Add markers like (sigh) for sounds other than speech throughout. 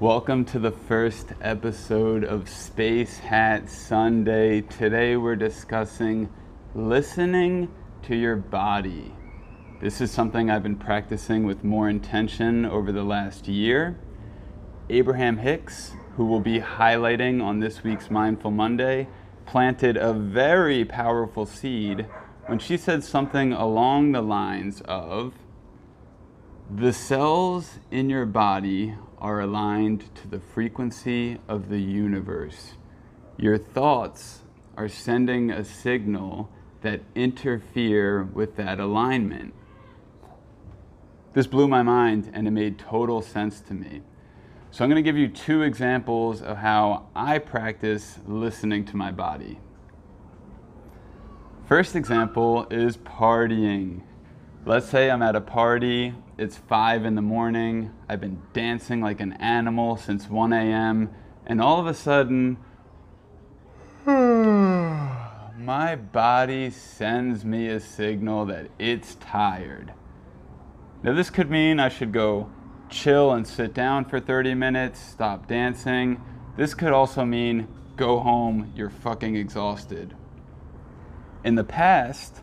Welcome to the first episode of Space Hat Sunday. Today we're discussing listening to your body. This is something I've been practicing with more intention over the last year. Abraham Hicks, who will be highlighting on this week's Mindful Monday, planted a very powerful seed when she said something along the lines of The cells in your body are aligned to the frequency of the universe. Your thoughts are sending a signal that interfere with that alignment. This blew my mind and it made total sense to me. So I'm going to give you two examples of how I practice listening to my body. First example is partying. Let's say I'm at a party, it's 5 in the morning, I've been dancing like an animal since 1 a.m., and all of a sudden, (sighs) my body sends me a signal that it's tired. Now, this could mean I should go chill and sit down for 30 minutes, stop dancing. This could also mean go home, you're fucking exhausted. In the past,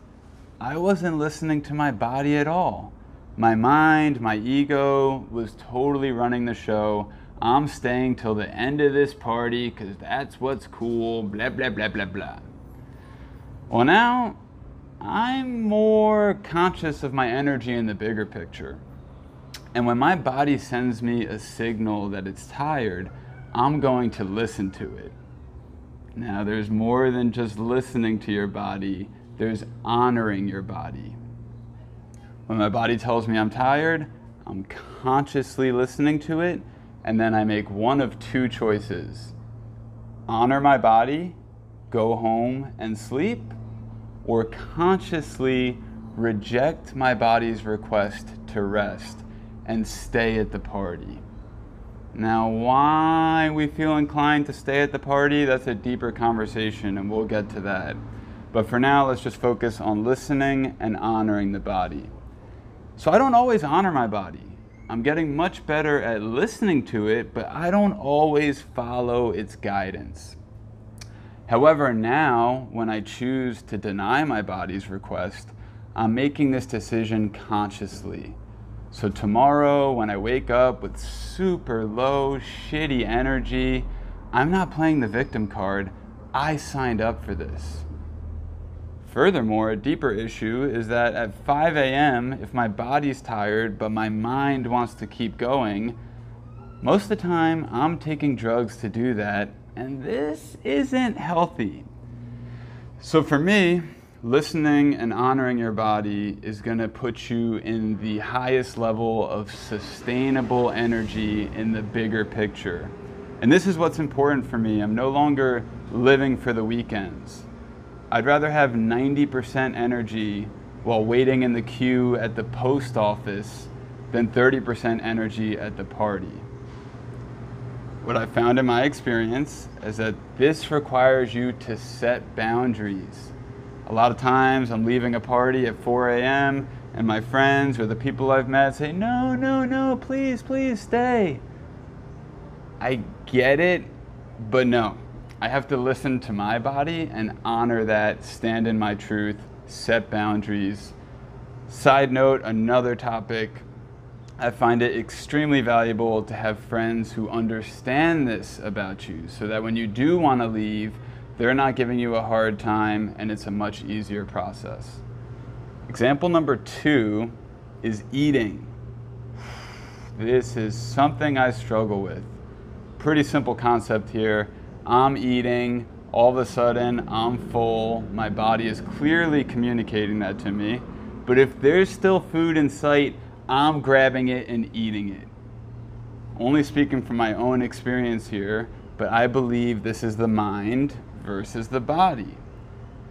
I wasn't listening to my body at all. My mind, my ego was totally running the show. I'm staying till the end of this party because that's what's cool, blah, blah, blah, blah, blah. Well, now I'm more conscious of my energy in the bigger picture. And when my body sends me a signal that it's tired, I'm going to listen to it. Now, there's more than just listening to your body, there's honoring your body. When my body tells me I'm tired, I'm consciously listening to it, and then I make one of two choices honor my body, go home and sleep, or consciously reject my body's request to rest and stay at the party. Now, why we feel inclined to stay at the party, that's a deeper conversation, and we'll get to that. But for now, let's just focus on listening and honoring the body. So, I don't always honor my body. I'm getting much better at listening to it, but I don't always follow its guidance. However, now, when I choose to deny my body's request, I'm making this decision consciously. So tomorrow, when I wake up with super low, shitty energy, I'm not playing the victim card. I signed up for this. Furthermore, a deeper issue is that at 5 a.m., if my body's tired but my mind wants to keep going, most of the time I'm taking drugs to do that, and this isn't healthy. So for me, listening and honoring your body is going to put you in the highest level of sustainable energy in the bigger picture. And this is what's important for me. I'm no longer living for the weekends. I'd rather have 90% energy while waiting in the queue at the post office than 30% energy at the party. What I found in my experience is that this requires you to set boundaries a lot of times I'm leaving a party at 4 a.m. and my friends or the people I've met say, No, no, no, please, please stay. I get it, but no. I have to listen to my body and honor that, stand in my truth, set boundaries. Side note, another topic. I find it extremely valuable to have friends who understand this about you so that when you do want to leave, they're not giving you a hard time, and it's a much easier process. Example number two is eating. This is something I struggle with. Pretty simple concept here. I'm eating, all of a sudden I'm full, my body is clearly communicating that to me. But if there's still food in sight, I'm grabbing it and eating it. Only speaking from my own experience here, but I believe this is the mind versus the body.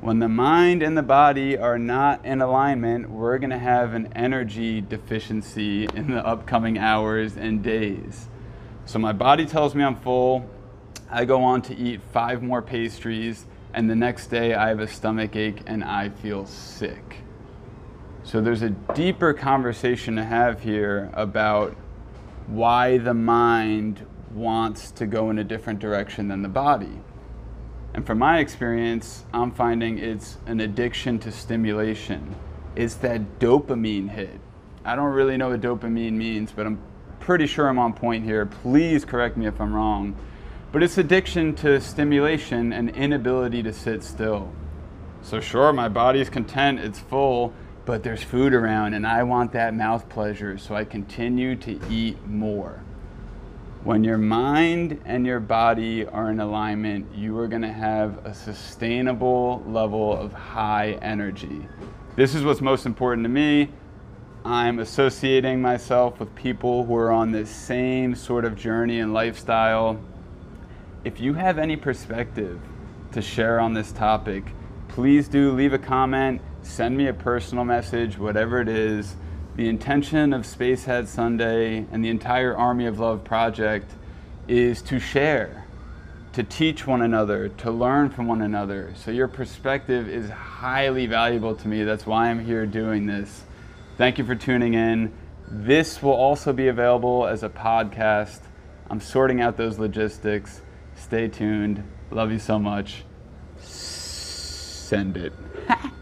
When the mind and the body are not in alignment, we're going to have an energy deficiency in the upcoming hours and days. So my body tells me I'm full. I go on to eat five more pastries, and the next day I have a stomach ache and I feel sick. So there's a deeper conversation to have here about why the mind wants to go in a different direction than the body. And from my experience, I'm finding it's an addiction to stimulation. It's that dopamine hit. I don't really know what dopamine means, but I'm pretty sure I'm on point here. Please correct me if I'm wrong. But it's addiction to stimulation and inability to sit still. So, sure, my body's content, it's full, but there's food around, and I want that mouth pleasure, so I continue to eat more. When your mind and your body are in alignment, you are going to have a sustainable level of high energy. This is what's most important to me. I'm associating myself with people who are on this same sort of journey and lifestyle. If you have any perspective to share on this topic, please do leave a comment, send me a personal message, whatever it is. The intention of Spacehead Sunday and the entire Army of Love project is to share, to teach one another, to learn from one another. So your perspective is highly valuable to me. That's why I'm here doing this. Thank you for tuning in. This will also be available as a podcast. I'm sorting out those logistics. Stay tuned. Love you so much. Send it. (laughs)